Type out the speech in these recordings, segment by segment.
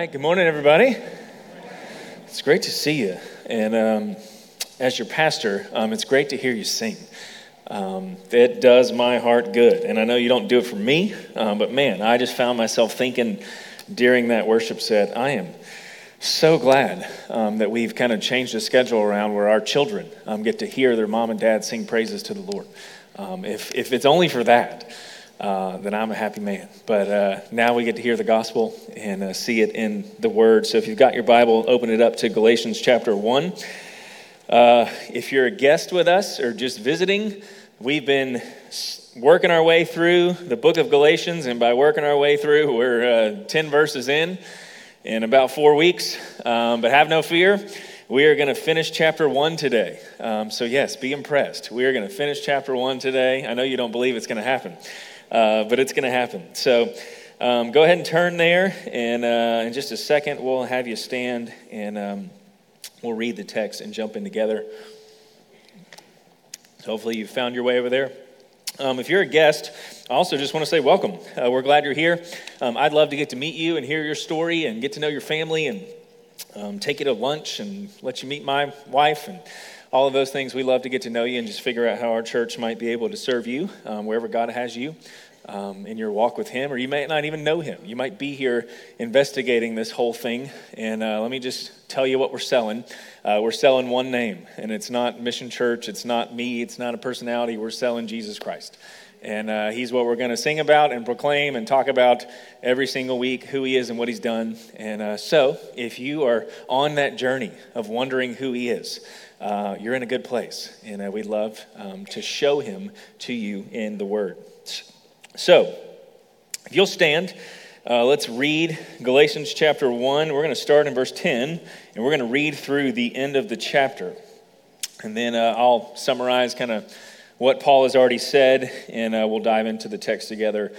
right, good morning, everybody. It's great to see you. And um, as your pastor, um, it's great to hear you sing. Um, it does my heart good. And I know you don't do it for me, um, but man, I just found myself thinking during that worship set, I am so glad um, that we've kind of changed the schedule around where our children um, get to hear their mom and dad sing praises to the Lord. if, if it's only for that, uh, then I'm a happy man. But uh, now we get to hear the gospel and uh, see it in the word. So if you've got your Bible, open it up to Galatians chapter 1. Uh, if you're a guest with us or just visiting, we've been working our way through the book of Galatians. And by working our way through, we're uh, 10 verses in in about four weeks. Um, but have no fear. We are going to finish chapter one today. Um, so, yes, be impressed. We are going to finish chapter one today. I know you don't believe it's going to happen uh, but it's going to happen. So um, go ahead and turn there, and uh, in just a second, we'll have you stand and um, we'll read the text and jump in together. So Hopefully, you found your way over there. Um, if you're a guest, I also just want to say welcome. Uh, we're glad you're here. Um, I'd love to get to meet you and hear your story and get to know your family and um, take you to lunch and let you meet my wife and all of those things. We love to get to know you and just figure out how our church might be able to serve you um, wherever God has you um, in your walk with Him, or you might not even know Him. You might be here investigating this whole thing. And uh, let me just tell you what we're selling. Uh, we're selling one name, and it's not Mission Church, it's not me, it's not a personality. We're selling Jesus Christ. And uh, he's what we're going to sing about and proclaim and talk about every single week who he is and what he's done. And uh, so, if you are on that journey of wondering who he is, uh, you're in a good place. And uh, we'd love um, to show him to you in the Word. So, if you'll stand, uh, let's read Galatians chapter 1. We're going to start in verse 10, and we're going to read through the end of the chapter. And then uh, I'll summarize kind of what Paul has already said, and uh, we'll dive into the text together.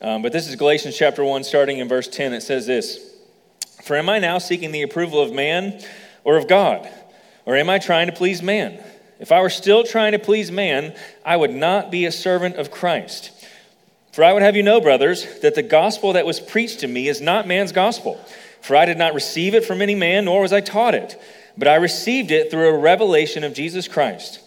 Um, but this is Galatians chapter 1, starting in verse 10. It says this For am I now seeking the approval of man or of God? Or am I trying to please man? If I were still trying to please man, I would not be a servant of Christ. For I would have you know, brothers, that the gospel that was preached to me is not man's gospel. For I did not receive it from any man, nor was I taught it, but I received it through a revelation of Jesus Christ.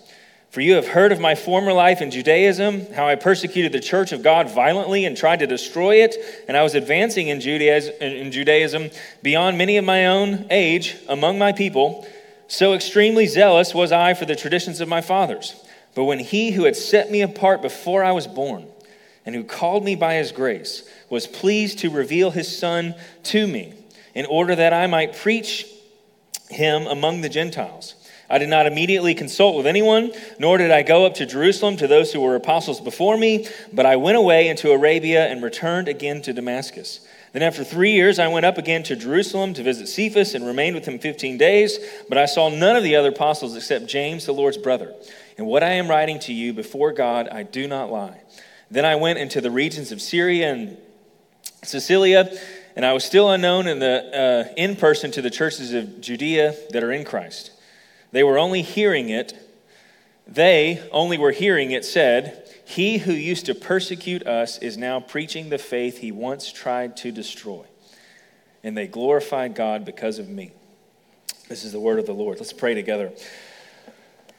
For you have heard of my former life in Judaism, how I persecuted the church of God violently and tried to destroy it, and I was advancing in Judaism beyond many of my own age among my people so extremely zealous was I for the traditions of my fathers. But when he who had set me apart before I was born, and who called me by his grace, was pleased to reveal his Son to me, in order that I might preach him among the Gentiles. I did not immediately consult with anyone, nor did I go up to Jerusalem to those who were apostles before me, but I went away into Arabia and returned again to Damascus. Then, after three years, I went up again to Jerusalem to visit Cephas and remained with him 15 days. But I saw none of the other apostles except James, the Lord's brother. And what I am writing to you before God, I do not lie. Then I went into the regions of Syria and Cilicia, and I was still unknown in, the, uh, in person to the churches of Judea that are in Christ. They were only hearing it, they only were hearing it said, he who used to persecute us is now preaching the faith he once tried to destroy. And they glorified God because of me. This is the word of the Lord. Let's pray together.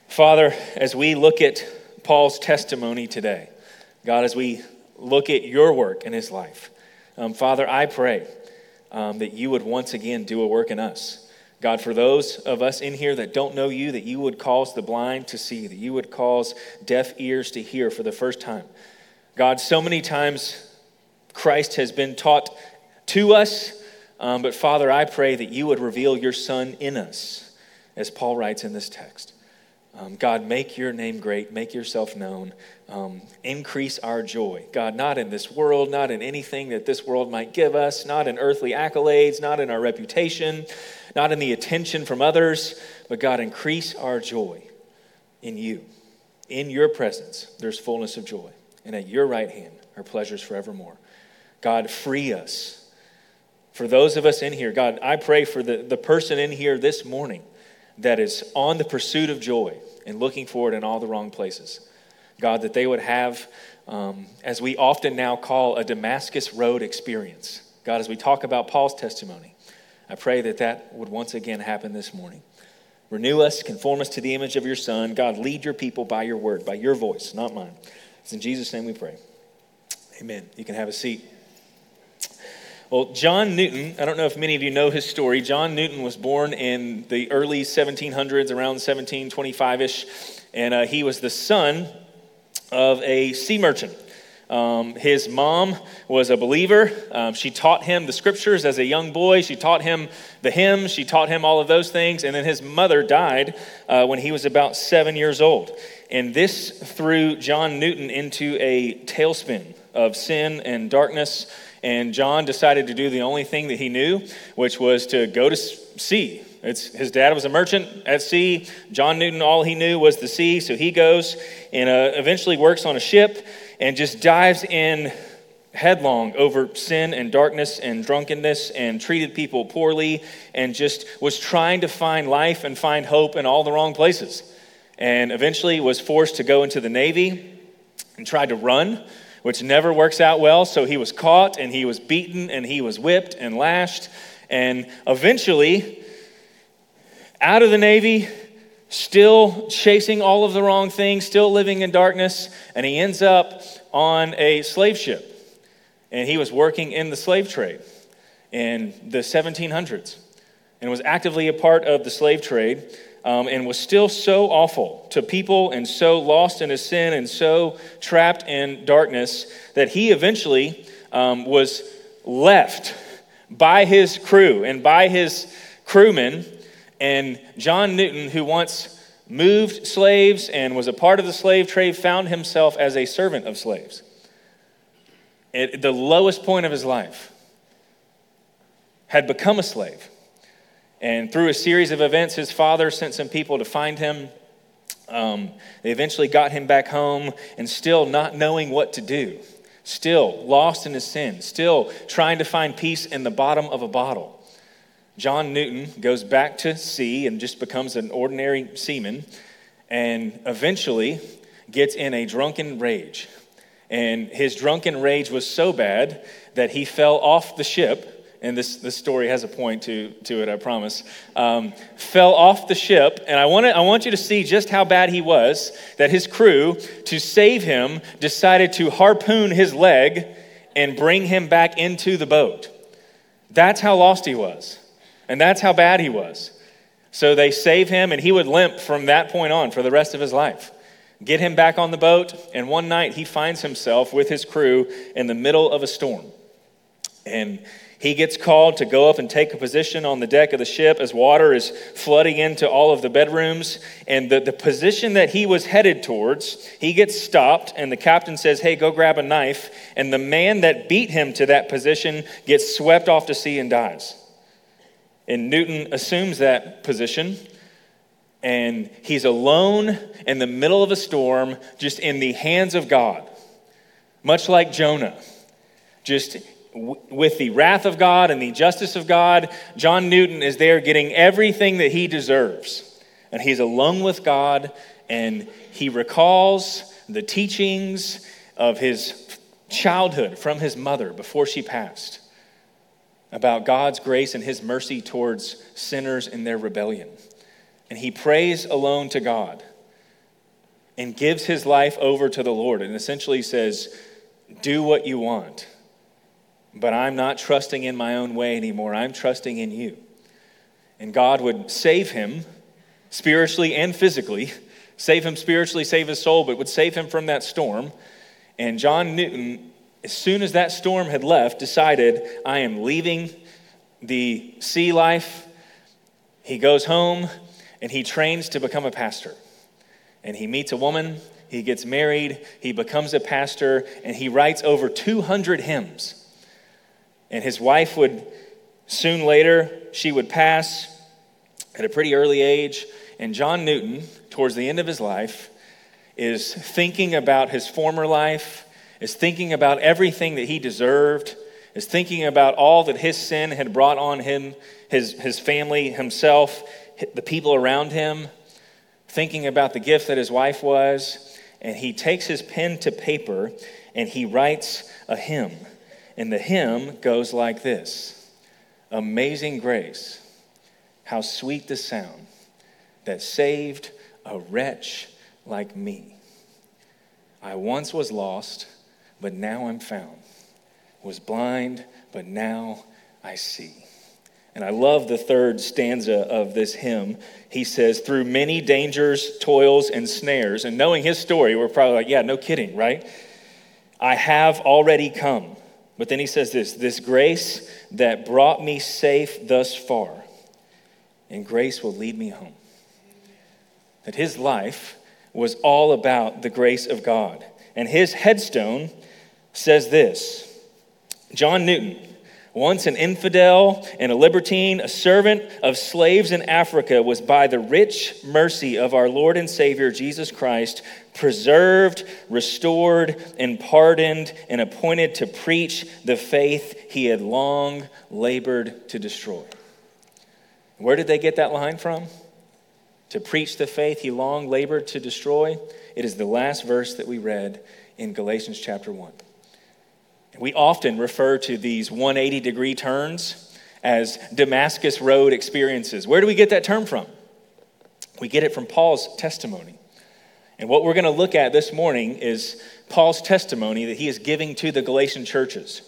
Father, as we look at Paul's testimony today, God, as we look at your work in his life, um, Father, I pray um, that you would once again do a work in us. God, for those of us in here that don't know you, that you would cause the blind to see, that you would cause deaf ears to hear for the first time. God, so many times Christ has been taught to us, um, but Father, I pray that you would reveal your Son in us, as Paul writes in this text. Um, God, make your name great, make yourself known, um, increase our joy. God, not in this world, not in anything that this world might give us, not in earthly accolades, not in our reputation, not in the attention from others, but God, increase our joy in you. In your presence, there's fullness of joy, and at your right hand are pleasures forevermore. God, free us. For those of us in here, God, I pray for the, the person in here this morning that is on the pursuit of joy and looking for it in all the wrong places. God, that they would have, um, as we often now call, a Damascus Road experience. God, as we talk about Paul's testimony, I pray that that would once again happen this morning. Renew us, conform us to the image of your Son. God, lead your people by your word, by your voice, not mine. It's in Jesus' name we pray. Amen. You can have a seat. Well, John Newton, I don't know if many of you know his story. John Newton was born in the early 1700s, around 1725 ish, and uh, he was the son of a sea merchant. Um, his mom was a believer. Um, she taught him the scriptures as a young boy. She taught him the hymns. She taught him all of those things. And then his mother died uh, when he was about seven years old. And this threw John Newton into a tailspin of sin and darkness and John decided to do the only thing that he knew, which was to go to sea. It's, his dad was a merchant at sea. John Newton, all he knew was the sea, so he goes and uh, eventually works on a ship and just dives in headlong over sin and darkness and drunkenness and treated people poorly and just was trying to find life and find hope in all the wrong places. And eventually was forced to go into the Navy and tried to run which never works out well. So he was caught and he was beaten and he was whipped and lashed. And eventually, out of the Navy, still chasing all of the wrong things, still living in darkness, and he ends up on a slave ship. And he was working in the slave trade in the 1700s and was actively a part of the slave trade um, and was still so awful to people and so lost in his sin and so trapped in darkness that he eventually um, was left by his crew and by his crewmen. And John Newton, who once moved slaves and was a part of the slave trade, found himself as a servant of slaves at the lowest point of his life, had become a slave and through a series of events, his father sent some people to find him. Um, they eventually got him back home, and still not knowing what to do, still lost in his sin, still trying to find peace in the bottom of a bottle. John Newton goes back to sea and just becomes an ordinary seaman, and eventually gets in a drunken rage. And his drunken rage was so bad that he fell off the ship and this, this story has a point to, to it, I promise, um, fell off the ship. And I, wanna, I want you to see just how bad he was that his crew, to save him, decided to harpoon his leg and bring him back into the boat. That's how lost he was. And that's how bad he was. So they save him, and he would limp from that point on for the rest of his life. Get him back on the boat, and one night he finds himself with his crew in the middle of a storm. And he gets called to go up and take a position on the deck of the ship as water is flooding into all of the bedrooms. And the, the position that he was headed towards, he gets stopped, and the captain says, Hey, go grab a knife. And the man that beat him to that position gets swept off to sea and dies. And Newton assumes that position, and he's alone in the middle of a storm, just in the hands of God, much like Jonah. Just with the wrath of God and the justice of God, John Newton is there getting everything that he deserves. And he's alone with God and he recalls the teachings of his childhood from his mother before she passed about God's grace and his mercy towards sinners in their rebellion. And he prays alone to God and gives his life over to the Lord and essentially says, Do what you want but I'm not trusting in my own way anymore. I'm trusting in you. And God would save him spiritually and physically, save him spiritually, save his soul, but would save him from that storm. And John Newton, as soon as that storm had left, decided, I am leaving the sea life. He goes home and he trains to become a pastor. And he meets a woman, he gets married, he becomes a pastor, and he writes over 200 hymns. And his wife would soon later, she would pass at a pretty early age. And John Newton, towards the end of his life, is thinking about his former life, is thinking about everything that he deserved, is thinking about all that his sin had brought on him, his, his family, himself, the people around him, thinking about the gift that his wife was. And he takes his pen to paper and he writes a hymn. And the hymn goes like this Amazing grace, how sweet the sound that saved a wretch like me. I once was lost, but now I'm found, was blind, but now I see. And I love the third stanza of this hymn. He says, Through many dangers, toils, and snares. And knowing his story, we're probably like, Yeah, no kidding, right? I have already come. But then he says this this grace that brought me safe thus far, and grace will lead me home. That his life was all about the grace of God. And his headstone says this John Newton, once an infidel and a libertine, a servant of slaves in Africa, was by the rich mercy of our Lord and Savior Jesus Christ preserved, restored, and pardoned, and appointed to preach the faith he had long labored to destroy. Where did they get that line from? To preach the faith he long labored to destroy? It is the last verse that we read in Galatians chapter 1. We often refer to these 180 degree turns as Damascus Road experiences. Where do we get that term from? We get it from Paul's testimony. And what we're going to look at this morning is Paul's testimony that he is giving to the Galatian churches.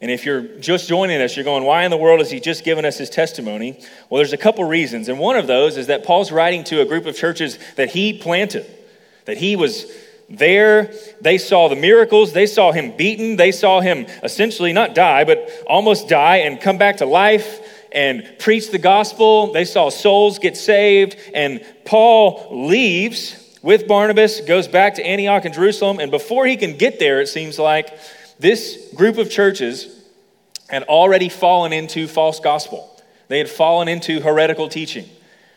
And if you're just joining us, you're going, why in the world has he just given us his testimony? Well, there's a couple reasons. And one of those is that Paul's writing to a group of churches that he planted, that he was there, they saw the miracles. They saw him beaten. They saw him essentially not die, but almost die and come back to life and preach the gospel. They saw souls get saved. And Paul leaves with Barnabas, goes back to Antioch and Jerusalem. And before he can get there, it seems like this group of churches had already fallen into false gospel. They had fallen into heretical teaching.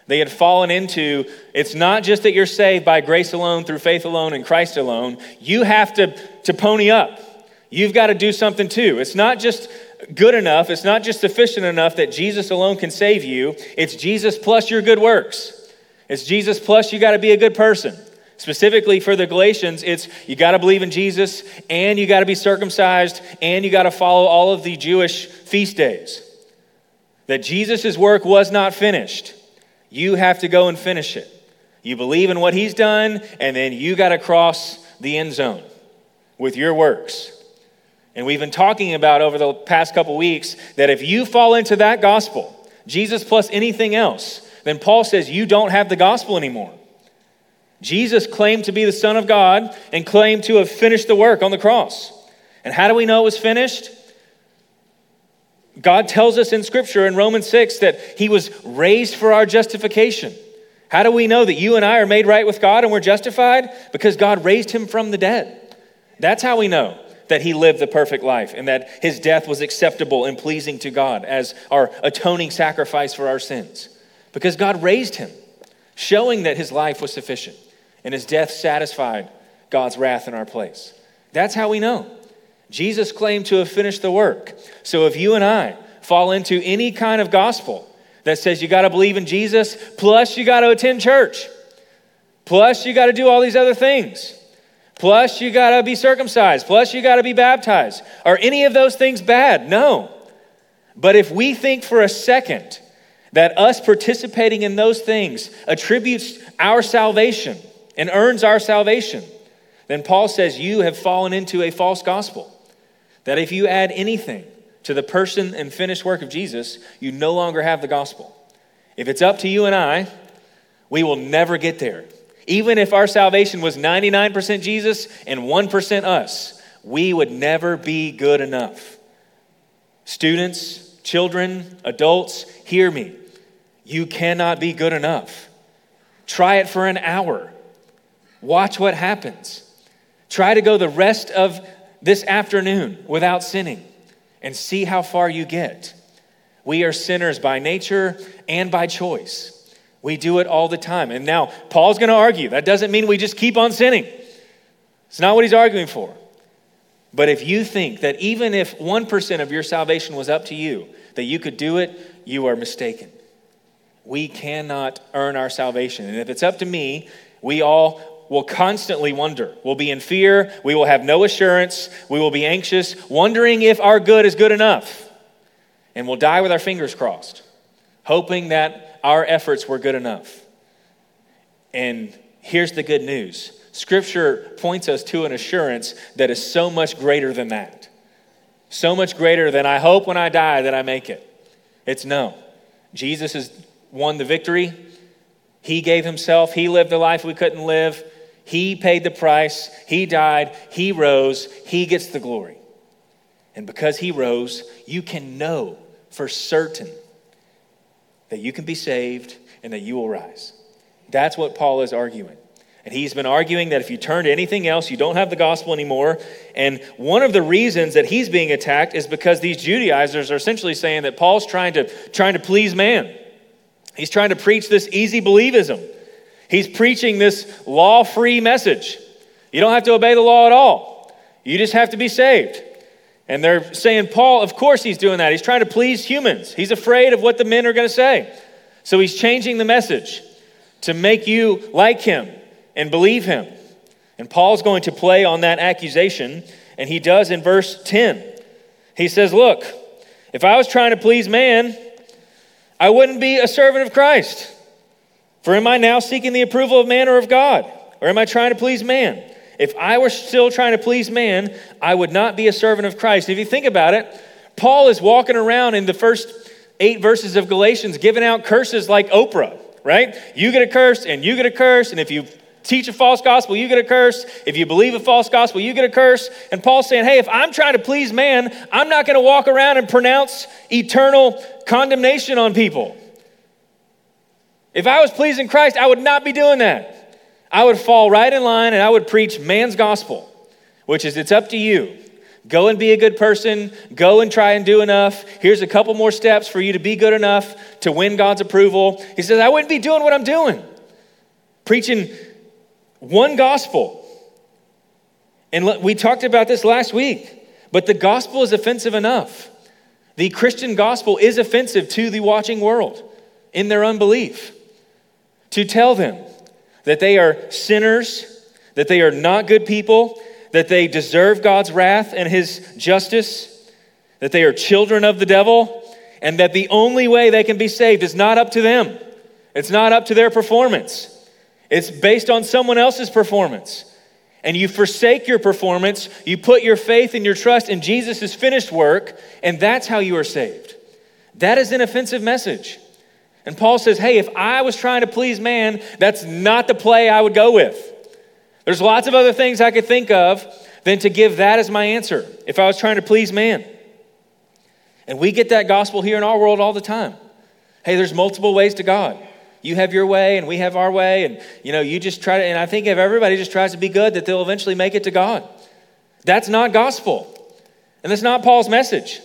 They had fallen into it's not just that you're saved by grace alone, through faith alone, in Christ alone. You have to, to pony up. You've got to do something too. It's not just good enough, it's not just sufficient enough that Jesus alone can save you. It's Jesus plus your good works. It's Jesus plus you got to be a good person. Specifically for the Galatians, it's you got to believe in Jesus and you got to be circumcised and you got to follow all of the Jewish feast days. That Jesus' work was not finished. You have to go and finish it. You believe in what he's done, and then you got to cross the end zone with your works. And we've been talking about over the past couple weeks that if you fall into that gospel, Jesus plus anything else, then Paul says you don't have the gospel anymore. Jesus claimed to be the Son of God and claimed to have finished the work on the cross. And how do we know it was finished? God tells us in Scripture in Romans 6 that He was raised for our justification. How do we know that you and I are made right with God and we're justified? Because God raised Him from the dead. That's how we know that He lived the perfect life and that His death was acceptable and pleasing to God as our atoning sacrifice for our sins. Because God raised Him, showing that His life was sufficient and His death satisfied God's wrath in our place. That's how we know. Jesus claimed to have finished the work. So if you and I fall into any kind of gospel that says you got to believe in Jesus, plus you got to attend church, plus you got to do all these other things, plus you got to be circumcised, plus you got to be baptized, are any of those things bad? No. But if we think for a second that us participating in those things attributes our salvation and earns our salvation, then Paul says you have fallen into a false gospel. That if you add anything to the person and finished work of Jesus, you no longer have the gospel. If it's up to you and I, we will never get there. Even if our salvation was 99% Jesus and 1% us, we would never be good enough. Students, children, adults, hear me. You cannot be good enough. Try it for an hour. Watch what happens. Try to go the rest of this afternoon without sinning and see how far you get. We are sinners by nature and by choice. We do it all the time. And now, Paul's going to argue. That doesn't mean we just keep on sinning. It's not what he's arguing for. But if you think that even if 1% of your salvation was up to you, that you could do it, you are mistaken. We cannot earn our salvation. And if it's up to me, we all will constantly wonder. We'll be in fear. We will have no assurance. We will be anxious, wondering if our good is good enough. And we'll die with our fingers crossed, hoping that our efforts were good enough. And here's the good news Scripture points us to an assurance that is so much greater than that. So much greater than I hope when I die that I make it. It's no. Jesus has won the victory. He gave himself, he lived the life we couldn't live. He paid the price, he died, he rose, he gets the glory. And because he rose, you can know for certain that you can be saved and that you will rise. That's what Paul is arguing. And he's been arguing that if you turn to anything else, you don't have the gospel anymore. And one of the reasons that he's being attacked is because these Judaizers are essentially saying that Paul's trying to, trying to please man. He's trying to preach this easy believism. He's preaching this law free message. You don't have to obey the law at all, you just have to be saved. And they're saying, Paul, of course he's doing that. He's trying to please humans. He's afraid of what the men are going to say. So he's changing the message to make you like him and believe him. And Paul's going to play on that accusation, and he does in verse 10. He says, Look, if I was trying to please man, I wouldn't be a servant of Christ. For am I now seeking the approval of man or of God? Or am I trying to please man? If I were still trying to please man, I would not be a servant of Christ. If you think about it, Paul is walking around in the first eight verses of Galatians giving out curses like Oprah, right? You get a curse and you get a curse, and if you teach a false gospel, you get a curse. If you believe a false gospel, you get a curse. And Paul's saying, hey, if I'm trying to please man, I'm not going to walk around and pronounce eternal condemnation on people. If I was pleasing Christ, I would not be doing that. I would fall right in line and I would preach man's gospel, which is it's up to you. Go and be a good person. Go and try and do enough. Here's a couple more steps for you to be good enough to win God's approval. He says, I wouldn't be doing what I'm doing. Preaching one gospel. And we talked about this last week, but the gospel is offensive enough. The Christian gospel is offensive to the watching world in their unbelief. To tell them that they are sinners, that they are not good people, that they deserve God's wrath and his justice, that they are children of the devil, and that the only way they can be saved is not up to them. It's not up to their performance. It's based on someone else's performance. And you forsake your performance, you put your faith and your trust in Jesus' finished work, and that's how you are saved. That is an offensive message. And Paul says, hey, if I was trying to please man, that's not the play I would go with. There's lots of other things I could think of than to give that as my answer if I was trying to please man. And we get that gospel here in our world all the time. Hey, there's multiple ways to God. You have your way and we have our way. And you know you just try to and i think if everybody just tries to be good that they'll eventually make it to god. That's not gospel. And that's not paul's message.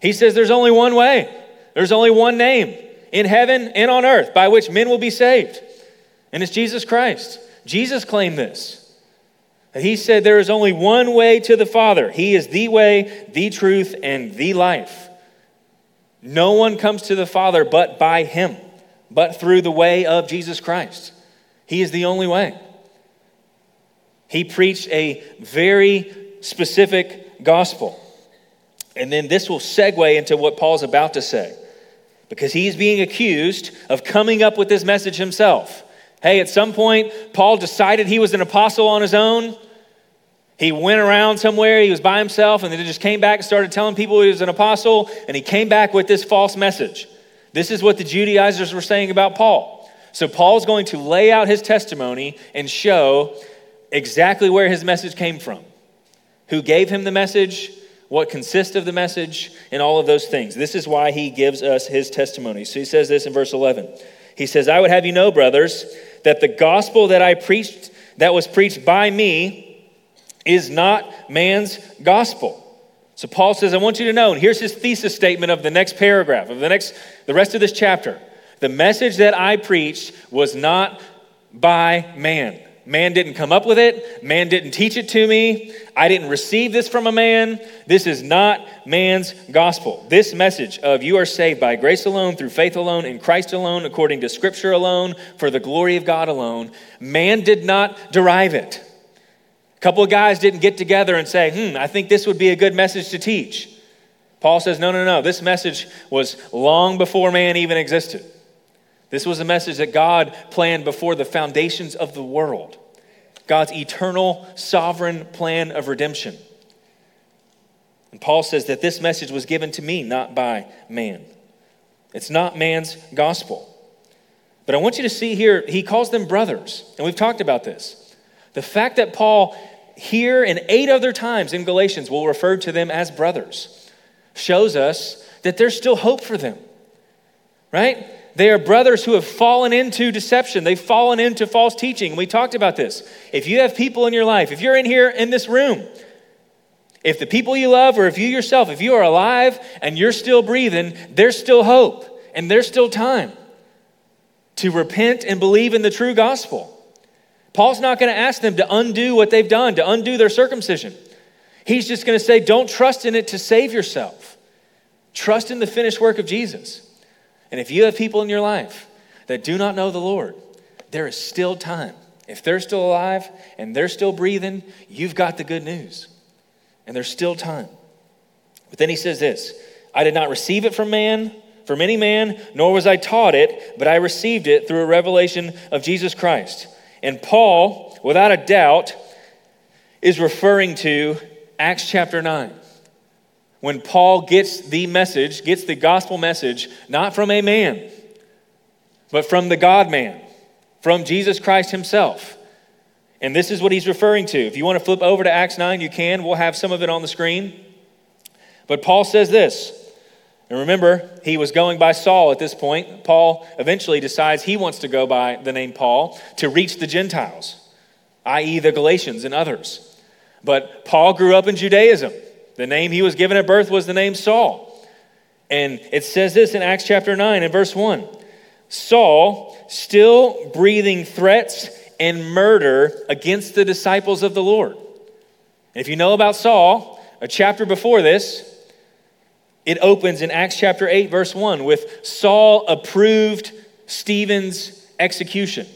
He says there's only one way. There's only one name in heaven and on earth by which men will be saved and it's jesus christ jesus claimed this he said there is only one way to the father he is the way the truth and the life no one comes to the father but by him but through the way of Jesus Christ. He is the only way. He preached a very specific gospel. And then this will segue into what Paul's about to say, because he's being accused of coming up with this message himself. Hey, at some point, Paul decided he was an apostle on his own. He went around somewhere, he was by himself, and then he just came back and started telling people he was an apostle, and he came back with this false message. This is what the Judaizers were saying about Paul. So Paul's going to lay out his testimony and show exactly where his message came from, who gave him the message, what consists of the message, and all of those things. This is why he gives us his testimony. So he says this in verse 11. He says, I would have you know, brothers, that the gospel that I preached, that was preached by me, is not man's gospel. So Paul says, I want you to know, and here's his thesis statement of the next paragraph, of the next, the rest of this chapter. The message that I preached was not by man. Man didn't come up with it. Man didn't teach it to me. I didn't receive this from a man. This is not man's gospel. This message of you are saved by grace alone, through faith alone, in Christ alone, according to scripture alone, for the glory of God alone, man did not derive it. A couple of guys didn't get together and say, hmm, I think this would be a good message to teach. Paul says, no, no, no. This message was long before man even existed. This was a message that God planned before the foundations of the world. God's eternal, sovereign plan of redemption. And Paul says that this message was given to me, not by man. It's not man's gospel. But I want you to see here, he calls them brothers. And we've talked about this. The fact that Paul, here and eight other times in Galatians, will refer to them as brothers shows us that there's still hope for them, right? They are brothers who have fallen into deception. They've fallen into false teaching. We talked about this. If you have people in your life, if you're in here in this room, if the people you love or if you yourself, if you are alive and you're still breathing, there's still hope and there's still time to repent and believe in the true gospel. Paul's not going to ask them to undo what they've done, to undo their circumcision. He's just going to say, don't trust in it to save yourself. Trust in the finished work of Jesus. And if you have people in your life that do not know the Lord, there is still time. If they're still alive and they're still breathing, you've got the good news. And there's still time. But then he says this I did not receive it from man, from any man, nor was I taught it, but I received it through a revelation of Jesus Christ. And Paul, without a doubt, is referring to Acts chapter 9 when Paul gets the message, gets the gospel message, not from a man, but from the God man, from Jesus Christ himself. And this is what he's referring to. If you want to flip over to Acts 9, you can. We'll have some of it on the screen. But Paul says this. And remember, he was going by Saul at this point. Paul eventually decides he wants to go by the name Paul to reach the Gentiles, i.e., the Galatians and others. But Paul grew up in Judaism. The name he was given at birth was the name Saul. And it says this in Acts chapter 9 and verse 1 Saul, still breathing threats and murder against the disciples of the Lord. And if you know about Saul, a chapter before this, it opens in Acts chapter 8, verse 1, with Saul approved Stephen's execution.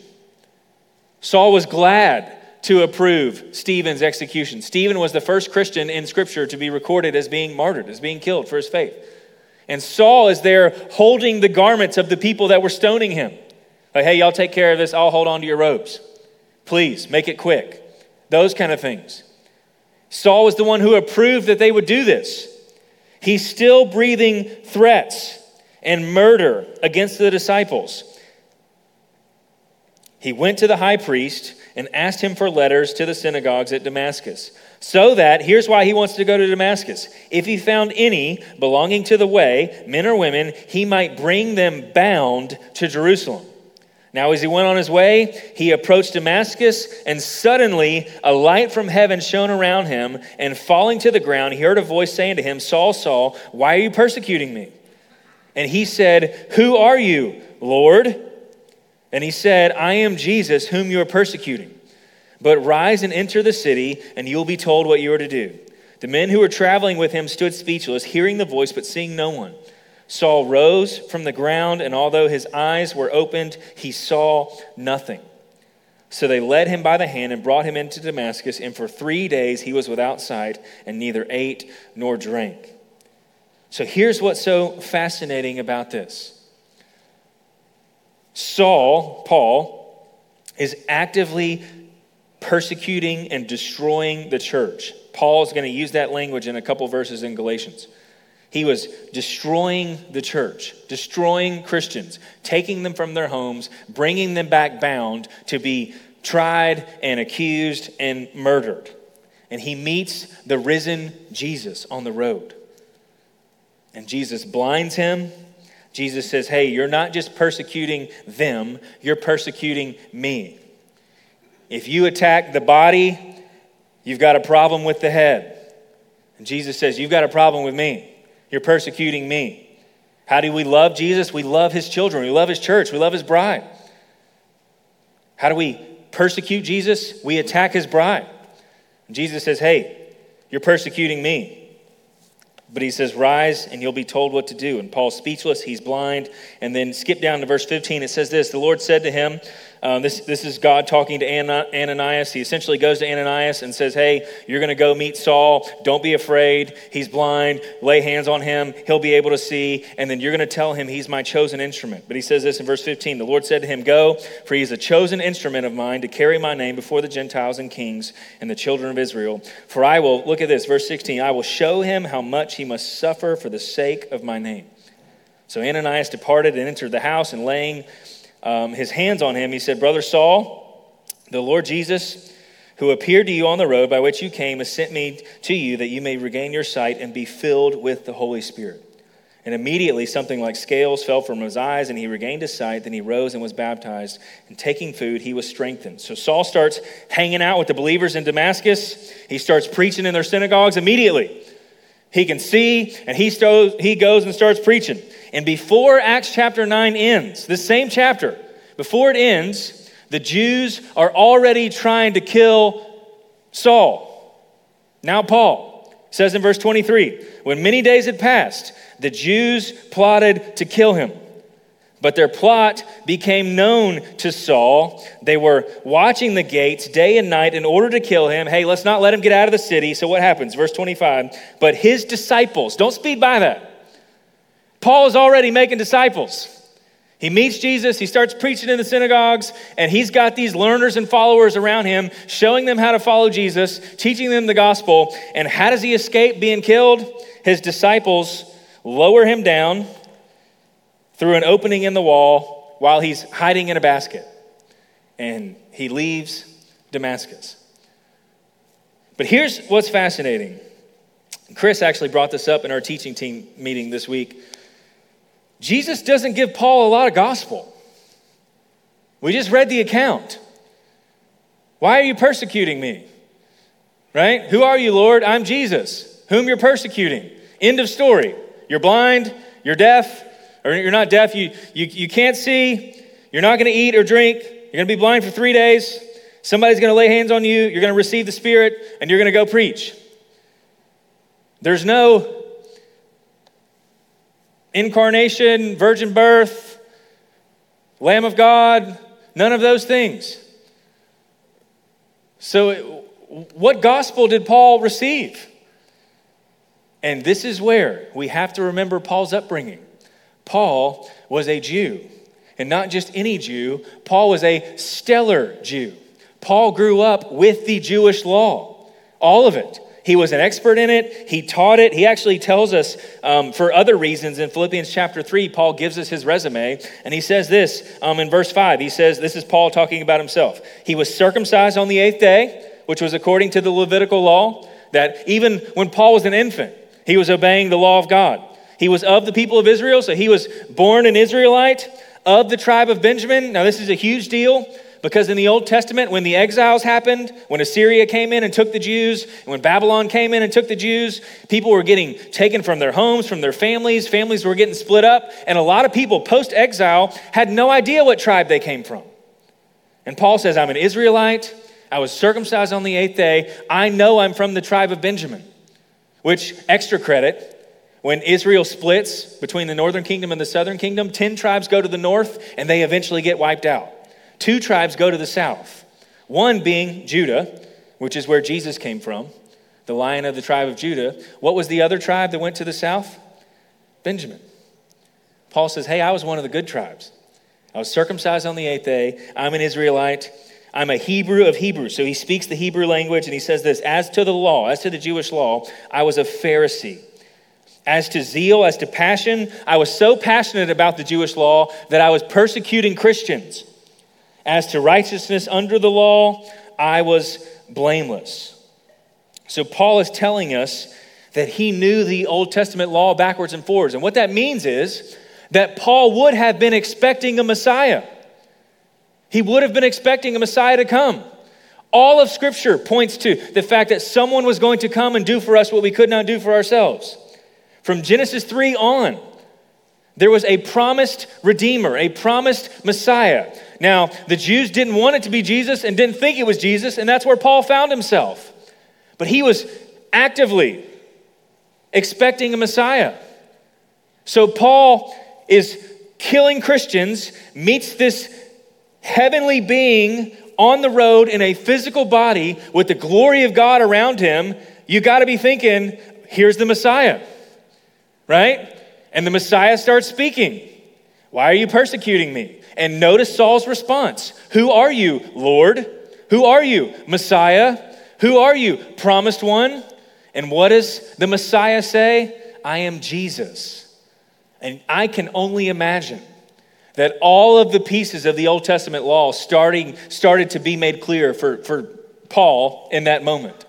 Saul was glad to approve Stephen's execution. Stephen was the first Christian in Scripture to be recorded as being martyred, as being killed for his faith. And Saul is there holding the garments of the people that were stoning him. Like, hey, y'all take care of this. I'll hold on to your robes. Please, make it quick. Those kind of things. Saul was the one who approved that they would do this. He's still breathing threats and murder against the disciples. He went to the high priest and asked him for letters to the synagogues at Damascus. So that, here's why he wants to go to Damascus. If he found any belonging to the way, men or women, he might bring them bound to Jerusalem. Now, as he went on his way, he approached Damascus, and suddenly a light from heaven shone around him. And falling to the ground, he heard a voice saying to him, Saul, Saul, why are you persecuting me? And he said, Who are you, Lord? And he said, I am Jesus, whom you are persecuting. But rise and enter the city, and you will be told what you are to do. The men who were traveling with him stood speechless, hearing the voice, but seeing no one. Saul rose from the ground, and although his eyes were opened, he saw nothing. So they led him by the hand and brought him into Damascus, and for three days he was without sight and neither ate nor drank. So here's what's so fascinating about this Saul, Paul, is actively persecuting and destroying the church. Paul is going to use that language in a couple verses in Galatians. He was destroying the church, destroying Christians, taking them from their homes, bringing them back bound to be tried and accused and murdered. And he meets the risen Jesus on the road. And Jesus blinds him Jesus says, Hey, you're not just persecuting them, you're persecuting me. If you attack the body, you've got a problem with the head. And Jesus says, You've got a problem with me. You're persecuting me. How do we love Jesus? We love his children. We love his church. We love his bride. How do we persecute Jesus, we attack his bride. And Jesus says, Hey, you're persecuting me. But he says, Rise and you'll be told what to do. And Paul's speechless, he's blind. And then skip down to verse 15. It says this The Lord said to him, um, this, this is God talking to Ananias. He essentially goes to Ananias and says, Hey, you're going to go meet Saul. Don't be afraid. He's blind. Lay hands on him. He'll be able to see. And then you're going to tell him he's my chosen instrument. But he says this in verse 15 The Lord said to him, Go, for he is a chosen instrument of mine to carry my name before the Gentiles and kings and the children of Israel. For I will, look at this, verse 16, I will show him how much he must suffer for the sake of my name. So Ananias departed and entered the house, and laying um, his hands on him, he said, Brother Saul, the Lord Jesus, who appeared to you on the road by which you came, has sent me to you that you may regain your sight and be filled with the Holy Spirit. And immediately something like scales fell from his eyes, and he regained his sight. Then he rose and was baptized. And taking food, he was strengthened. So Saul starts hanging out with the believers in Damascus. He starts preaching in their synagogues immediately. He can see, and he, he goes and starts preaching. And before Acts chapter 9 ends, this same chapter, before it ends, the Jews are already trying to kill Saul. Now, Paul says in verse 23 when many days had passed, the Jews plotted to kill him. But their plot became known to Saul. They were watching the gates day and night in order to kill him. Hey, let's not let him get out of the city. So what happens? Verse 25. But his disciples, don't speed by that. Paul is already making disciples. He meets Jesus, he starts preaching in the synagogues, and he's got these learners and followers around him, showing them how to follow Jesus, teaching them the gospel. And how does he escape being killed? His disciples lower him down through an opening in the wall while he's hiding in a basket. And he leaves Damascus. But here's what's fascinating. Chris actually brought this up in our teaching team meeting this week. Jesus doesn't give Paul a lot of gospel. We just read the account. Why are you persecuting me? Right? Who are you, Lord? I'm Jesus, whom you're persecuting. End of story. You're blind, you're deaf, or you're not deaf, you, you, you can't see, you're not going to eat or drink, you're going to be blind for three days. Somebody's going to lay hands on you, you're going to receive the Spirit, and you're going to go preach. There's no incarnation, virgin birth, Lamb of God, none of those things. So, what gospel did Paul receive? And this is where we have to remember Paul's upbringing. Paul was a Jew, and not just any Jew, Paul was a stellar Jew. Paul grew up with the Jewish law, all of it. He was an expert in it. He taught it. He actually tells us um, for other reasons in Philippians chapter 3, Paul gives us his resume. And he says this um, in verse 5. He says, This is Paul talking about himself. He was circumcised on the eighth day, which was according to the Levitical law, that even when Paul was an infant, he was obeying the law of God. He was of the people of Israel, so he was born an Israelite of the tribe of Benjamin. Now, this is a huge deal because in the Old Testament, when the exiles happened, when Assyria came in and took the Jews, and when Babylon came in and took the Jews, people were getting taken from their homes, from their families. Families were getting split up. And a lot of people post exile had no idea what tribe they came from. And Paul says, I'm an Israelite. I was circumcised on the eighth day. I know I'm from the tribe of Benjamin, which, extra credit, when Israel splits between the northern kingdom and the southern kingdom, 10 tribes go to the north and they eventually get wiped out. Two tribes go to the south, one being Judah, which is where Jesus came from, the lion of the tribe of Judah. What was the other tribe that went to the south? Benjamin. Paul says, Hey, I was one of the good tribes. I was circumcised on the eighth day. I'm an Israelite. I'm a Hebrew of Hebrews. So he speaks the Hebrew language and he says this As to the law, as to the Jewish law, I was a Pharisee. As to zeal, as to passion, I was so passionate about the Jewish law that I was persecuting Christians. As to righteousness under the law, I was blameless. So Paul is telling us that he knew the Old Testament law backwards and forwards. And what that means is that Paul would have been expecting a Messiah. He would have been expecting a Messiah to come. All of Scripture points to the fact that someone was going to come and do for us what we could not do for ourselves. From Genesis 3 on, There was a promised Redeemer, a promised Messiah. Now, the Jews didn't want it to be Jesus and didn't think it was Jesus, and that's where Paul found himself. But he was actively expecting a Messiah. So Paul is killing Christians, meets this heavenly being on the road in a physical body with the glory of God around him. You got to be thinking, here's the Messiah, right? And the Messiah starts speaking. Why are you persecuting me? And notice Saul's response Who are you, Lord? Who are you, Messiah? Who are you, promised one? And what does the Messiah say? I am Jesus. And I can only imagine that all of the pieces of the Old Testament law starting, started to be made clear for, for Paul in that moment.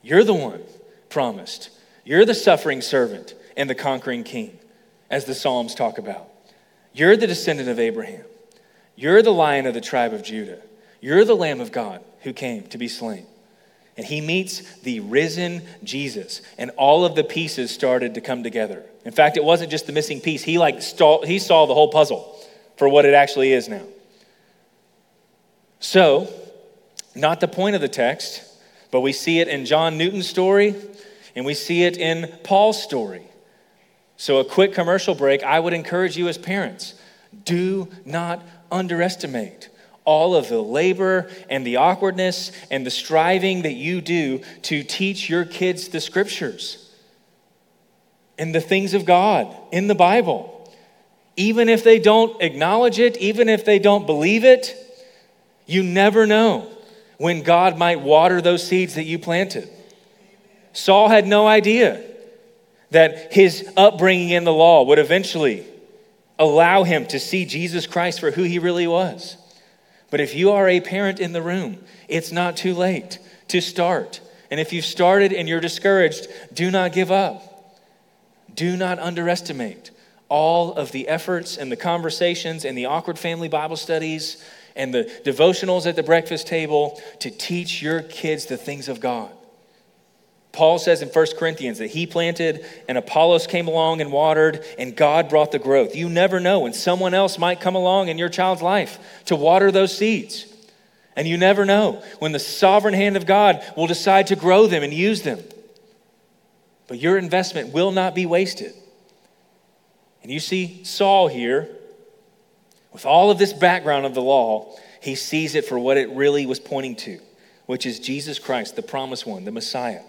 You're the one promised. You're the suffering servant and the conquering king, as the Psalms talk about. You're the descendant of Abraham. You're the lion of the tribe of Judah. You're the Lamb of God who came to be slain and he meets the risen Jesus, and all of the pieces started to come together. In fact, it wasn't just the missing piece. He like he saw the whole puzzle for what it actually is now. So, not the point of the text, but we see it in John Newton's story, and we see it in Paul's story. So, a quick commercial break. I would encourage you as parents do not underestimate all of the labor and the awkwardness and the striving that you do to teach your kids the scriptures and the things of God in the Bible. Even if they don't acknowledge it, even if they don't believe it, you never know when God might water those seeds that you planted. Saul had no idea that his upbringing in the law would eventually allow him to see Jesus Christ for who he really was. But if you are a parent in the room, it's not too late to start. And if you've started and you're discouraged, do not give up. Do not underestimate all of the efforts and the conversations and the awkward family Bible studies and the devotionals at the breakfast table to teach your kids the things of God. Paul says in 1 Corinthians that he planted and Apollos came along and watered and God brought the growth. You never know when someone else might come along in your child's life to water those seeds. And you never know when the sovereign hand of God will decide to grow them and use them. But your investment will not be wasted. And you see Saul here, with all of this background of the law, he sees it for what it really was pointing to, which is Jesus Christ, the promised one, the Messiah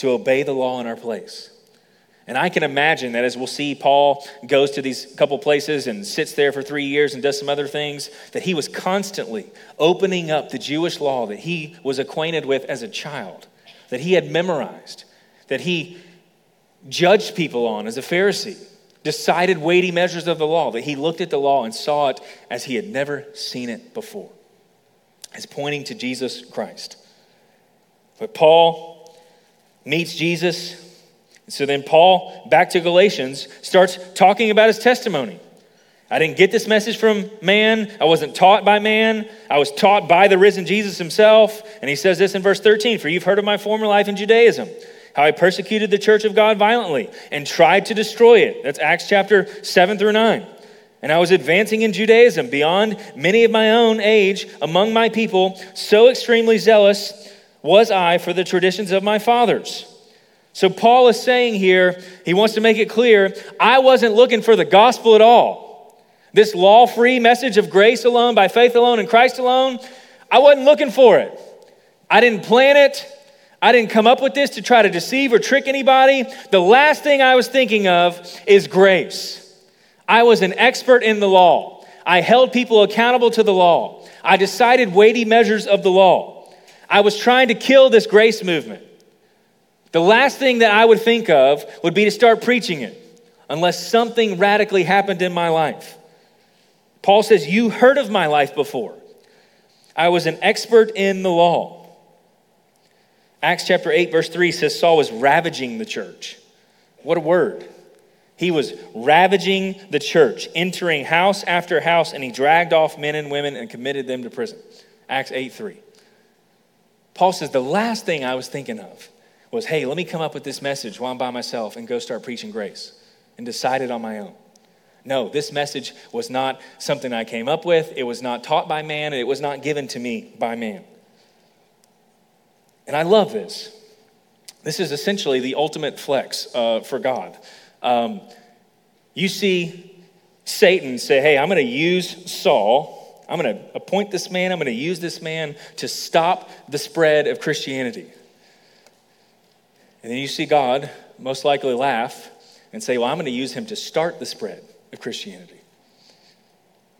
to obey the law in our place. And I can imagine that as we'll see, Paul goes to these couple places and sits there for three years and does some other things, that he was constantly opening up the Jewish law that he was acquainted with as a child, that he had memorized, that he judged people on as a Pharisee, decided weighty measures of the law, that he looked at the law and saw it as he had never seen it before, as pointing to Jesus Christ. But Paul meets Jesus. So then Paul, back to Galatians, starts talking about his testimony. I didn't get this message from man. I wasn't taught by man. I was taught by the risen Jesus himself. And he says this in verse 13 For you've heard of my former life in Judaism, how I persecuted the church of God violently and tried to destroy it. That's Acts chapter 7 through 9. And I was advancing in Judaism beyond many of my own age among my people, so extremely zealous was I for the traditions of my fathers. So, Paul is saying here, he wants to make it clear I wasn't looking for the gospel at all. This law free message of grace alone, by faith alone, in Christ alone, I wasn't looking for it. I didn't plan it. I didn't come up with this to try to deceive or trick anybody. The last thing I was thinking of is grace. I was an expert in the law. I held people accountable to the law. I decided weighty measures of the law. I was trying to kill this grace movement. The last thing that I would think of would be to start preaching it, unless something radically happened in my life. Paul says, You heard of my life before. I was an expert in the law. Acts chapter 8, verse 3 says Saul was ravaging the church. What a word. He was ravaging the church, entering house after house, and he dragged off men and women and committed them to prison. Acts 8 3. Paul says, The last thing I was thinking of was, hey, let me come up with this message while I'm by myself and go start preaching grace and decided on my own. No, this message was not something I came up with. It was not taught by man, and it was not given to me by man. And I love this. This is essentially the ultimate flex uh, for God. Um, you see Satan say, Hey, I'm going to use Saul. I'm going to appoint this man. I'm going to use this man to stop the spread of Christianity. And then you see God most likely laugh and say, Well, I'm going to use him to start the spread of Christianity.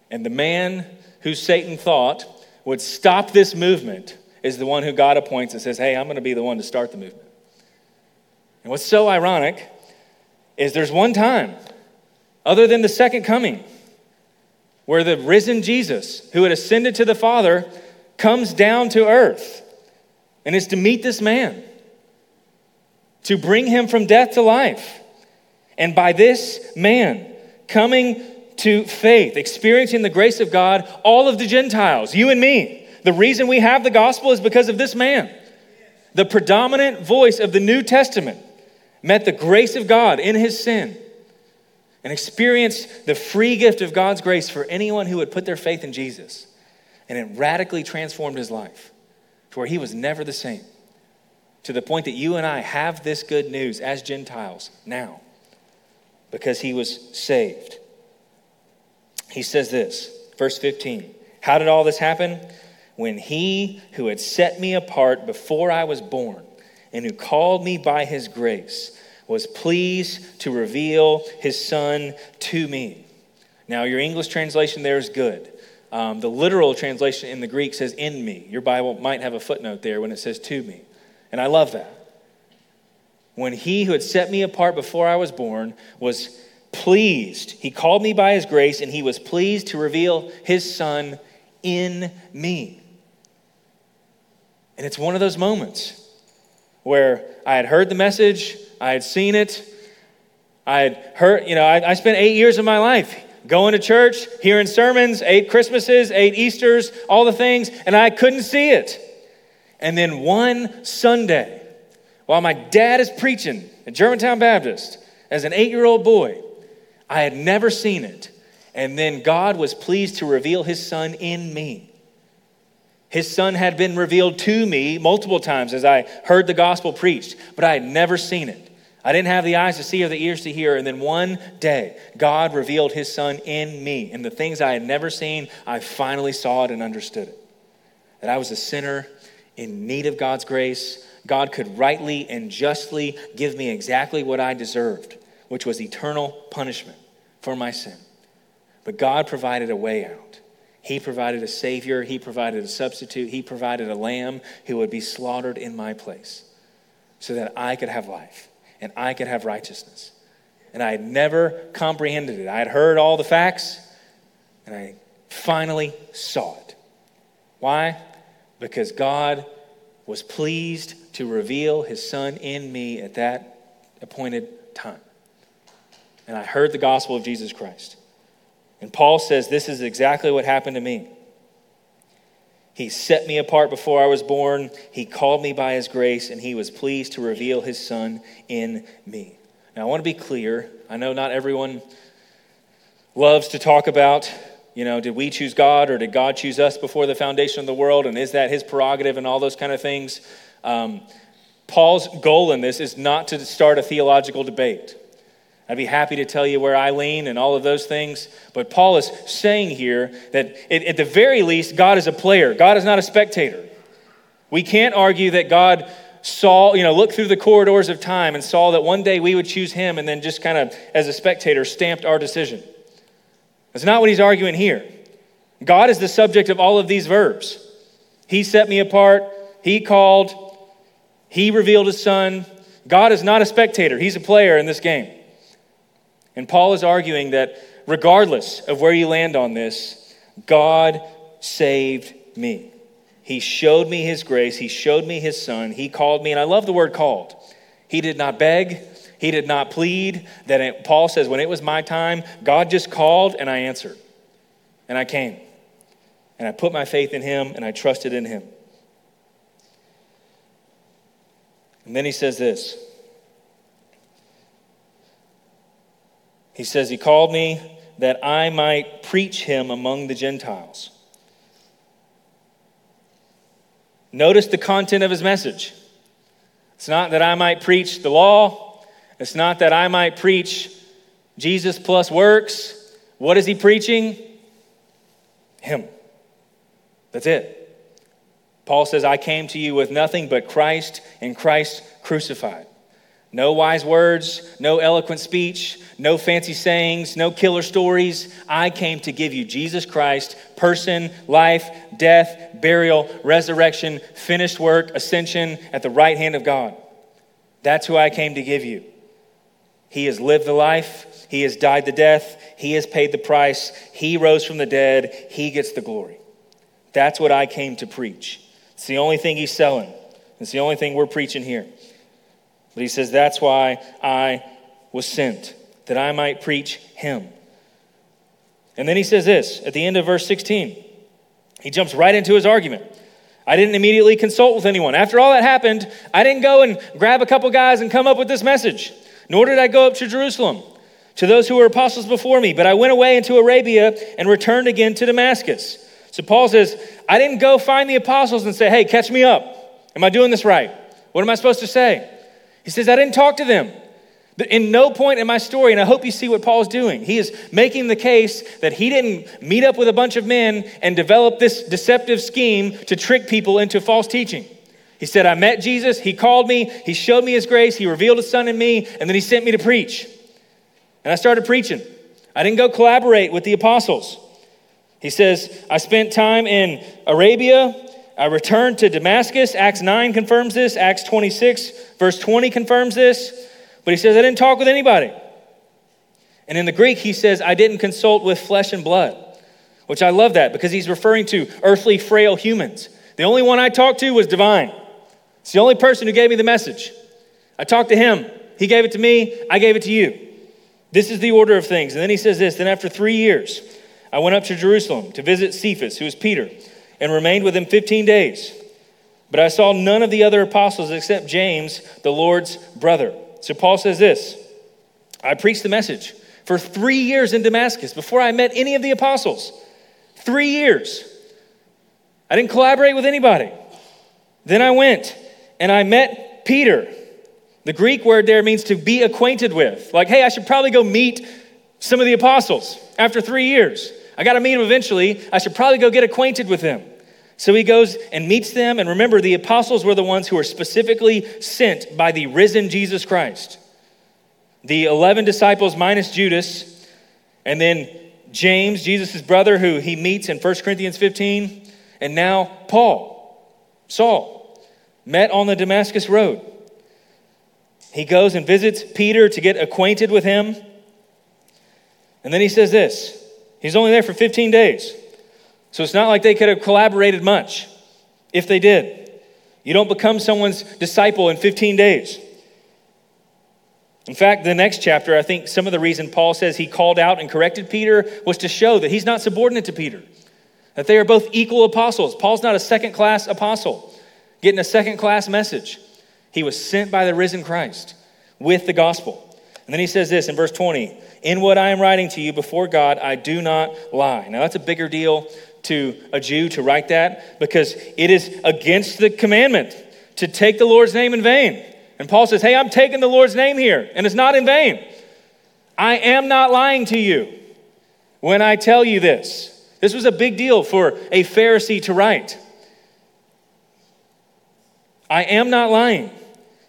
And the man who Satan thought would stop this movement is the one who God appoints and says, Hey, I'm going to be the one to start the movement. And what's so ironic is there's one time, other than the second coming, where the risen Jesus, who had ascended to the Father, comes down to earth and is to meet this man, to bring him from death to life. And by this man coming to faith, experiencing the grace of God, all of the Gentiles, you and me, the reason we have the gospel is because of this man. The predominant voice of the New Testament met the grace of God in his sin and experienced the free gift of God's grace for anyone who would put their faith in Jesus. And it radically transformed his life to where he was never the same. To the point that you and I have this good news as Gentiles now because he was saved. He says this, verse 15 How did all this happen? When he who had set me apart before I was born and who called me by his grace was pleased to reveal his son to me. Now, your English translation there is good. Um, the literal translation in the Greek says in me. Your Bible might have a footnote there when it says to me. And I love that. When he who had set me apart before I was born was pleased, he called me by his grace, and he was pleased to reveal his son in me. And it's one of those moments where I had heard the message, I had seen it, I had heard, you know, I, I spent eight years of my life going to church, hearing sermons, eight Christmases, eight Easters, all the things, and I couldn't see it. And then one Sunday, while my dad is preaching at Germantown Baptist as an eight year old boy, I had never seen it. And then God was pleased to reveal his son in me. His son had been revealed to me multiple times as I heard the gospel preached, but I had never seen it. I didn't have the eyes to see or the ears to hear. And then one day, God revealed his son in me. And the things I had never seen, I finally saw it and understood it. That I was a sinner in need of God's grace. God could rightly and justly give me exactly what I deserved, which was eternal punishment for my sin. But God provided a way out. He provided a Savior, He provided a substitute, He provided a lamb who would be slaughtered in my place so that I could have life and I could have righteousness. And I had never comprehended it. I had heard all the facts and I finally saw it. Why? Because God was pleased to reveal His Son in me at that appointed time. And I heard the gospel of Jesus Christ. And Paul says, This is exactly what happened to me. He set me apart before I was born. He called me by his grace, and he was pleased to reveal his son in me. Now, I want to be clear. I know not everyone loves to talk about, you know, did we choose God or did God choose us before the foundation of the world? And is that his prerogative and all those kind of things? Um, Paul's goal in this is not to start a theological debate. I'd be happy to tell you where I lean and all of those things. But Paul is saying here that at the very least, God is a player, God is not a spectator. We can't argue that God saw, you know, looked through the corridors of time and saw that one day we would choose him and then just kind of, as a spectator, stamped our decision. That's not what he's arguing here. God is the subject of all of these verbs. He set me apart, He called, He revealed His Son. God is not a spectator, He's a player in this game. And Paul is arguing that regardless of where you land on this, God saved me. He showed me his grace. He showed me his son. He called me, and I love the word called. He did not beg, he did not plead. That it, Paul says, when it was my time, God just called and I answered. And I came. And I put my faith in him and I trusted in him. And then he says this He says, He called me that I might preach him among the Gentiles. Notice the content of his message. It's not that I might preach the law, it's not that I might preach Jesus plus works. What is he preaching? Him. That's it. Paul says, I came to you with nothing but Christ and Christ crucified. No wise words, no eloquent speech, no fancy sayings, no killer stories. I came to give you Jesus Christ, person, life, death, burial, resurrection, finished work, ascension at the right hand of God. That's who I came to give you. He has lived the life, He has died the death, He has paid the price, He rose from the dead, He gets the glory. That's what I came to preach. It's the only thing He's selling, it's the only thing we're preaching here. But he says, That's why I was sent, that I might preach him. And then he says this at the end of verse 16. He jumps right into his argument. I didn't immediately consult with anyone. After all that happened, I didn't go and grab a couple guys and come up with this message, nor did I go up to Jerusalem to those who were apostles before me, but I went away into Arabia and returned again to Damascus. So Paul says, I didn't go find the apostles and say, hey, catch me up. Am I doing this right? What am I supposed to say? He says, I didn't talk to them. In no point in my story, and I hope you see what Paul's doing, he is making the case that he didn't meet up with a bunch of men and develop this deceptive scheme to trick people into false teaching. He said, I met Jesus, he called me, he showed me his grace, he revealed his son in me, and then he sent me to preach. And I started preaching. I didn't go collaborate with the apostles. He says, I spent time in Arabia, Uh, I returned to Damascus. Acts 9 confirms this. Acts 26, verse 20 confirms this. But he says, I didn't talk with anybody. And in the Greek, he says, I didn't consult with flesh and blood, which I love that because he's referring to earthly, frail humans. The only one I talked to was divine. It's the only person who gave me the message. I talked to him. He gave it to me. I gave it to you. This is the order of things. And then he says this Then after three years, I went up to Jerusalem to visit Cephas, who is Peter and remained with him 15 days. But I saw none of the other apostles except James, the Lord's brother. So Paul says this I preached the message for three years in Damascus before I met any of the apostles. Three years. I didn't collaborate with anybody. Then I went and I met Peter. The Greek word there means to be acquainted with. Like, hey, I should probably go meet some of the apostles after three years. I got to meet them eventually. I should probably go get acquainted with him. So he goes and meets them. And remember, the apostles were the ones who were specifically sent by the risen Jesus Christ. The 11 disciples minus Judas, and then James, Jesus' brother, who he meets in 1 Corinthians 15, and now Paul, Saul, met on the Damascus Road. He goes and visits Peter to get acquainted with him. And then he says this He's only there for 15 days. So it's not like they could have collaborated much if they did. You don't become someone's disciple in 15 days. In fact, the next chapter, I think some of the reason Paul says he called out and corrected Peter was to show that he's not subordinate to Peter, that they are both equal apostles. Paul's not a second class apostle getting a second class message. He was sent by the risen Christ with the gospel. And then he says this in verse 20 In what I am writing to you before God, I do not lie. Now, that's a bigger deal to a Jew to write that because it is against the commandment to take the Lord's name in vain. And Paul says, Hey, I'm taking the Lord's name here, and it's not in vain. I am not lying to you when I tell you this. This was a big deal for a Pharisee to write. I am not lying.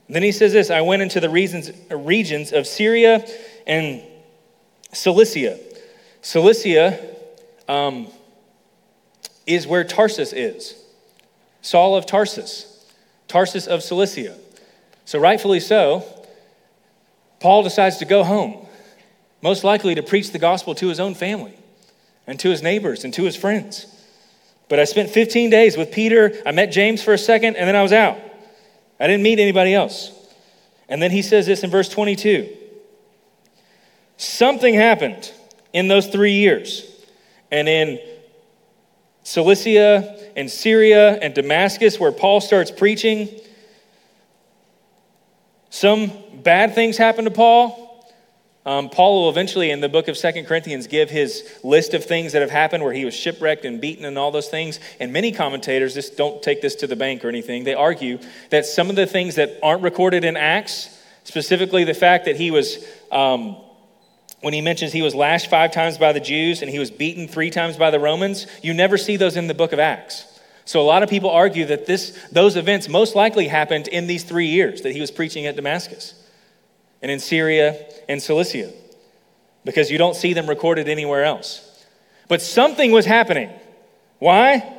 Then he says this I went into the regions, regions of Syria and Cilicia. Cilicia um, is where Tarsus is. Saul of Tarsus, Tarsus of Cilicia. So, rightfully so, Paul decides to go home, most likely to preach the gospel to his own family and to his neighbors and to his friends. But I spent 15 days with Peter. I met James for a second, and then I was out. I didn't meet anybody else. And then he says this in verse 22 Something happened in those three years. And in Cilicia and Syria and Damascus, where Paul starts preaching, some bad things happen to Paul, Um, Paul will eventually, in the book of Second Corinthians, give his list of things that have happened where he was shipwrecked and beaten and all those things. And many commentators, just don't take this to the bank or anything, they argue that some of the things that aren't recorded in Acts, specifically the fact that he was, um, when he mentions he was lashed five times by the Jews and he was beaten three times by the Romans, you never see those in the book of Acts. So a lot of people argue that this, those events most likely happened in these three years that he was preaching at Damascus and in Syria and Cilicia because you don't see them recorded anywhere else. But something was happening. Why?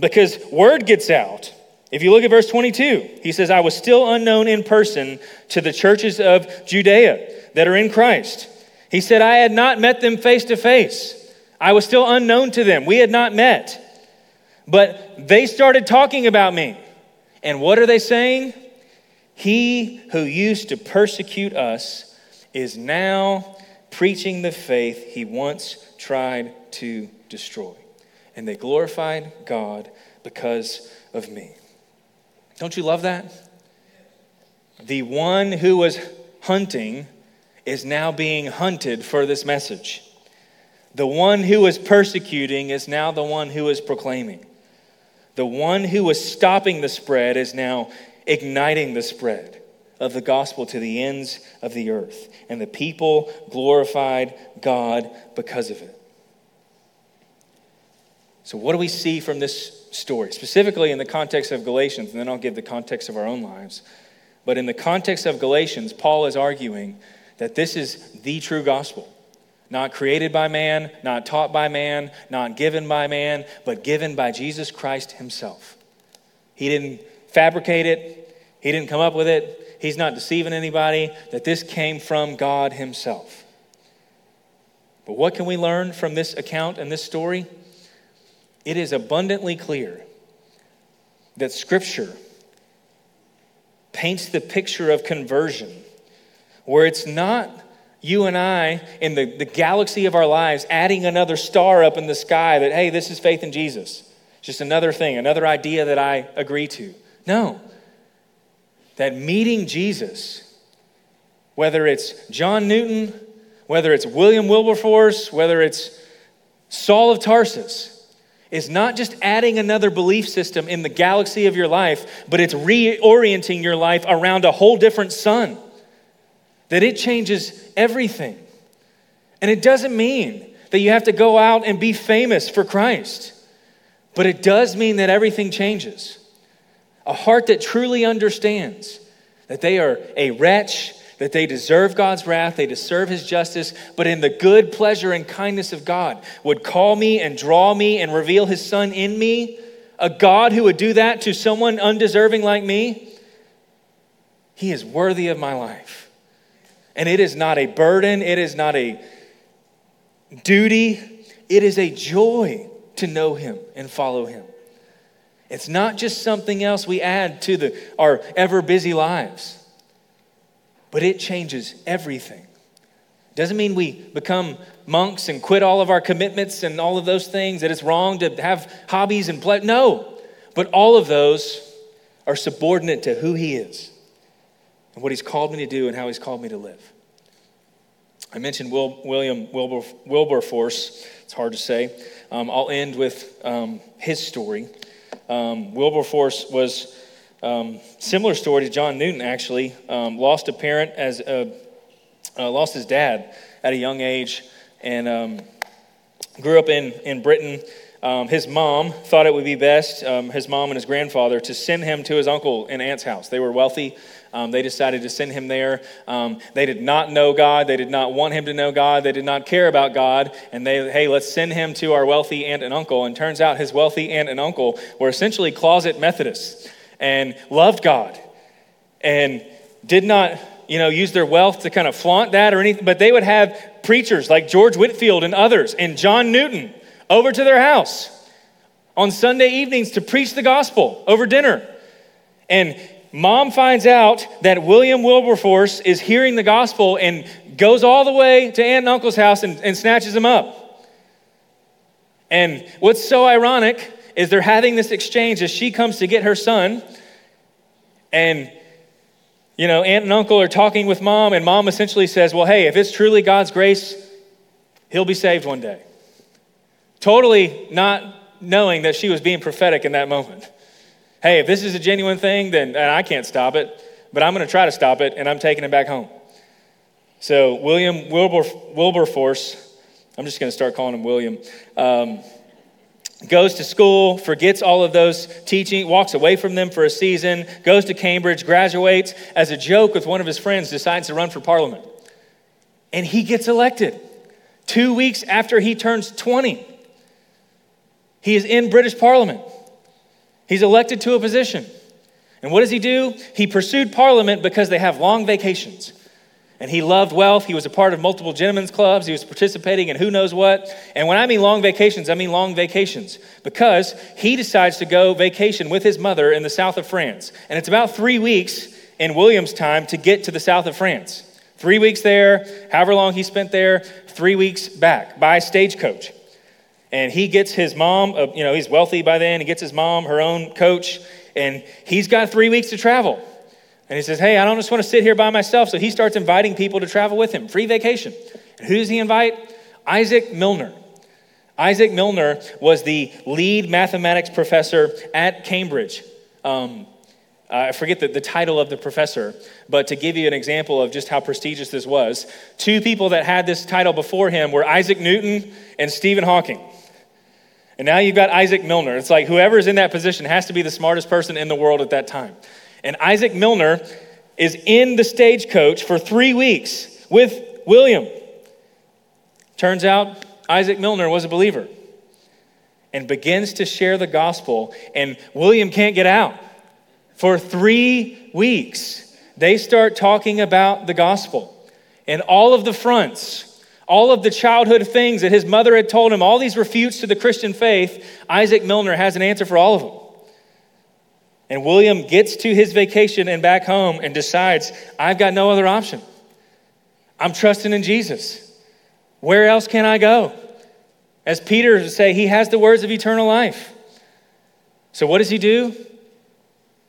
Because word gets out. If you look at verse 22, he says, I was still unknown in person to the churches of Judea that are in Christ. He said, I had not met them face to face. I was still unknown to them. We had not met. But they started talking about me. And what are they saying? He who used to persecute us is now preaching the faith he once tried to destroy. And they glorified God because of me. Don't you love that? The one who was hunting is now being hunted for this message. The one who was persecuting is now the one who is proclaiming. The one who was stopping the spread is now igniting the spread of the gospel to the ends of the earth. And the people glorified God because of it. So, what do we see from this story, specifically in the context of Galatians? And then I'll give the context of our own lives. But in the context of Galatians, Paul is arguing that this is the true gospel. Not created by man, not taught by man, not given by man, but given by Jesus Christ himself. He didn't fabricate it, he didn't come up with it, he's not deceiving anybody, that this came from God himself. But what can we learn from this account and this story? It is abundantly clear that Scripture paints the picture of conversion where it's not you and I in the, the galaxy of our lives adding another star up in the sky that, hey, this is faith in Jesus. Just another thing, another idea that I agree to. No. That meeting Jesus, whether it's John Newton, whether it's William Wilberforce, whether it's Saul of Tarsus, is not just adding another belief system in the galaxy of your life, but it's reorienting your life around a whole different sun. That it changes everything. And it doesn't mean that you have to go out and be famous for Christ, but it does mean that everything changes a heart that truly understands that they are a wretch, that they deserve God's wrath, they deserve His justice, but in the good pleasure and kindness of God would call me and draw me and reveal His Son in me. A God who would do that to someone undeserving like me, He is worthy of my life. And it is not a burden, it is not a duty, it is a joy to know Him and follow Him. It's not just something else we add to the, our ever busy lives, but it changes everything. Doesn't mean we become monks and quit all of our commitments and all of those things, that it's wrong to have hobbies and play. No, but all of those are subordinate to who He is and what He's called me to do and how He's called me to live. I mentioned Will, William Wilber, Wilberforce. It's hard to say. Um, I'll end with um, his story. Um, Wilberforce was um, similar story to John Newton. Actually, um, lost a parent as a, uh, lost his dad at a young age, and um, grew up in in Britain. His mom thought it would be best, his mom and his grandfather, to send him to his uncle and aunt's house. They were wealthy. Um, they decided to send him there. Um, they did not know God. They did not want him to know God. They did not care about God. And they, hey, let's send him to our wealthy aunt and uncle. And turns out his wealthy aunt and uncle were essentially closet Methodists and loved God and did not, you know, use their wealth to kind of flaunt that or anything. But they would have preachers like George Whitefield and others and John Newton over to their house on Sunday evenings to preach the gospel over dinner. And Mom finds out that William Wilberforce is hearing the gospel and goes all the way to Aunt and Uncle's house and, and snatches him up. And what's so ironic is they're having this exchange as she comes to get her son. And You know, aunt and uncle are talking with mom, and mom essentially says, Well, hey, if it's truly God's grace, he'll be saved one day. Totally not knowing that she was being prophetic in that moment. Hey, if this is a genuine thing, then I can't stop it, but I'm going to try to stop it, and I'm taking it back home. So, William Wilber, Wilberforce, I'm just going to start calling him William. Um, goes to school, forgets all of those teaching, walks away from them for a season, goes to Cambridge, graduates, as a joke with one of his friends, decides to run for parliament. And he gets elected two weeks after he turns 20. He is in British Parliament. He's elected to a position. And what does he do? He pursued Parliament because they have long vacations. And he loved wealth. He was a part of multiple gentlemen's clubs. He was participating in who knows what. And when I mean long vacations, I mean long vacations because he decides to go vacation with his mother in the south of France. And it's about three weeks in William's time to get to the south of France. Three weeks there, however long he spent there, three weeks back by stagecoach. And he gets his mom, uh, you know, he's wealthy by then. He gets his mom, her own coach, and he's got three weeks to travel. And he says, Hey, I don't just want to sit here by myself. So he starts inviting people to travel with him, free vacation. And who does he invite? Isaac Milner. Isaac Milner was the lead mathematics professor at Cambridge. Um, I forget the, the title of the professor, but to give you an example of just how prestigious this was, two people that had this title before him were Isaac Newton and Stephen Hawking. And now you've got Isaac Milner. It's like whoever's in that position has to be the smartest person in the world at that time. And Isaac Milner is in the stagecoach for three weeks with William. Turns out Isaac Milner was a believer and begins to share the gospel, and William can't get out. For three weeks, they start talking about the gospel and all of the fronts, all of the childhood things that his mother had told him, all these refutes to the Christian faith. Isaac Milner has an answer for all of them. And William gets to his vacation and back home and decides, I've got no other option. I'm trusting in Jesus. Where else can I go? As Peter would say, he has the words of eternal life. So what does he do?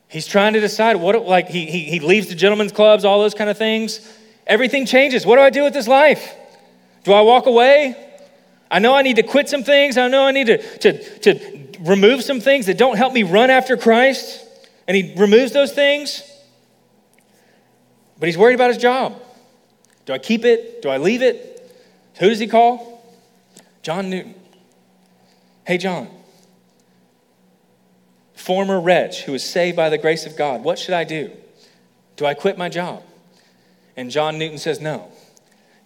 He's trying to decide what, like, he, he, he leaves the gentlemen's clubs, all those kind of things. Everything changes. What do I do with this life? Do I walk away? I know I need to quit some things. I know I need to, to, to remove some things that don't help me run after Christ and he removes those things, but he's worried about his job. Do I keep it? Do I leave it? Who does he call? John Newton. Hey, John, former wretch who was saved by the grace of God, what should I do? Do I quit my job? And John Newton says, No.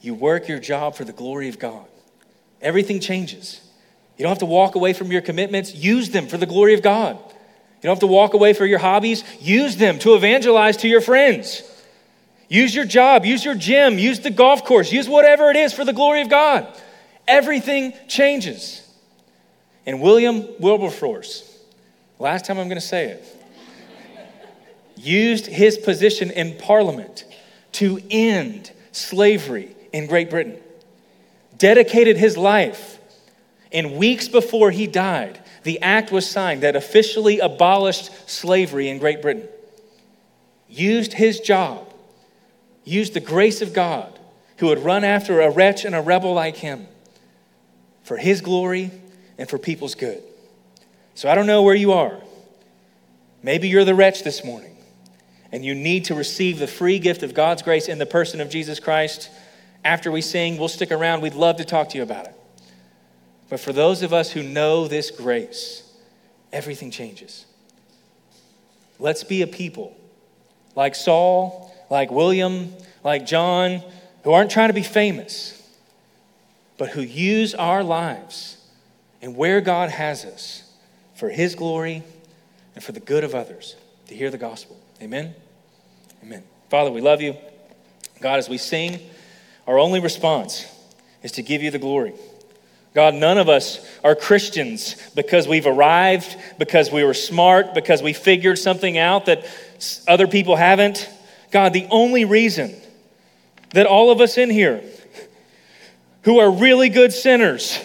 You work your job for the glory of God. Everything changes. You don't have to walk away from your commitments, use them for the glory of God. You don't have to walk away for your hobbies. Use them to evangelize to your friends. Use your job, use your gym, use the golf course, use whatever it is for the glory of God. Everything changes. And William Wilberforce, last time I'm going to say it, used his position in Parliament to end slavery in Great Britain, dedicated his life. And weeks before he died, the act was signed that officially abolished slavery in Great Britain. Used his job, used the grace of God, who would run after a wretch and a rebel like him for his glory and for people's good. So I don't know where you are. Maybe you're the wretch this morning and you need to receive the free gift of God's grace in the person of Jesus Christ. After we sing, we'll stick around. We'd love to talk to you about it. But for those of us who know this grace, everything changes. Let's be a people like Saul, like William, like John, who aren't trying to be famous, but who use our lives and where God has us for His glory and for the good of others to hear the gospel. Amen? Amen. Father, we love you. God, as we sing, our only response is to give you the glory. God, none of us are Christians because we've arrived, because we were smart, because we figured something out that other people haven't. God, the only reason that all of us in here who are really good sinners,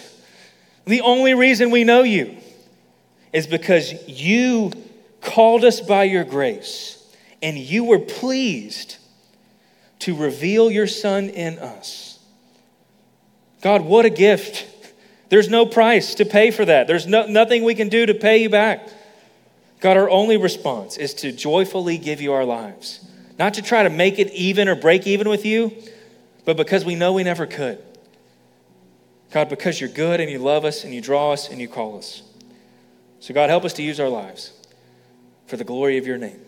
the only reason we know you is because you called us by your grace and you were pleased to reveal your Son in us. God, what a gift. There's no price to pay for that. There's no, nothing we can do to pay you back. God, our only response is to joyfully give you our lives, not to try to make it even or break even with you, but because we know we never could. God, because you're good and you love us and you draw us and you call us. So, God, help us to use our lives for the glory of your name.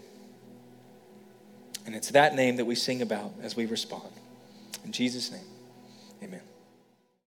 And it's that name that we sing about as we respond. In Jesus' name.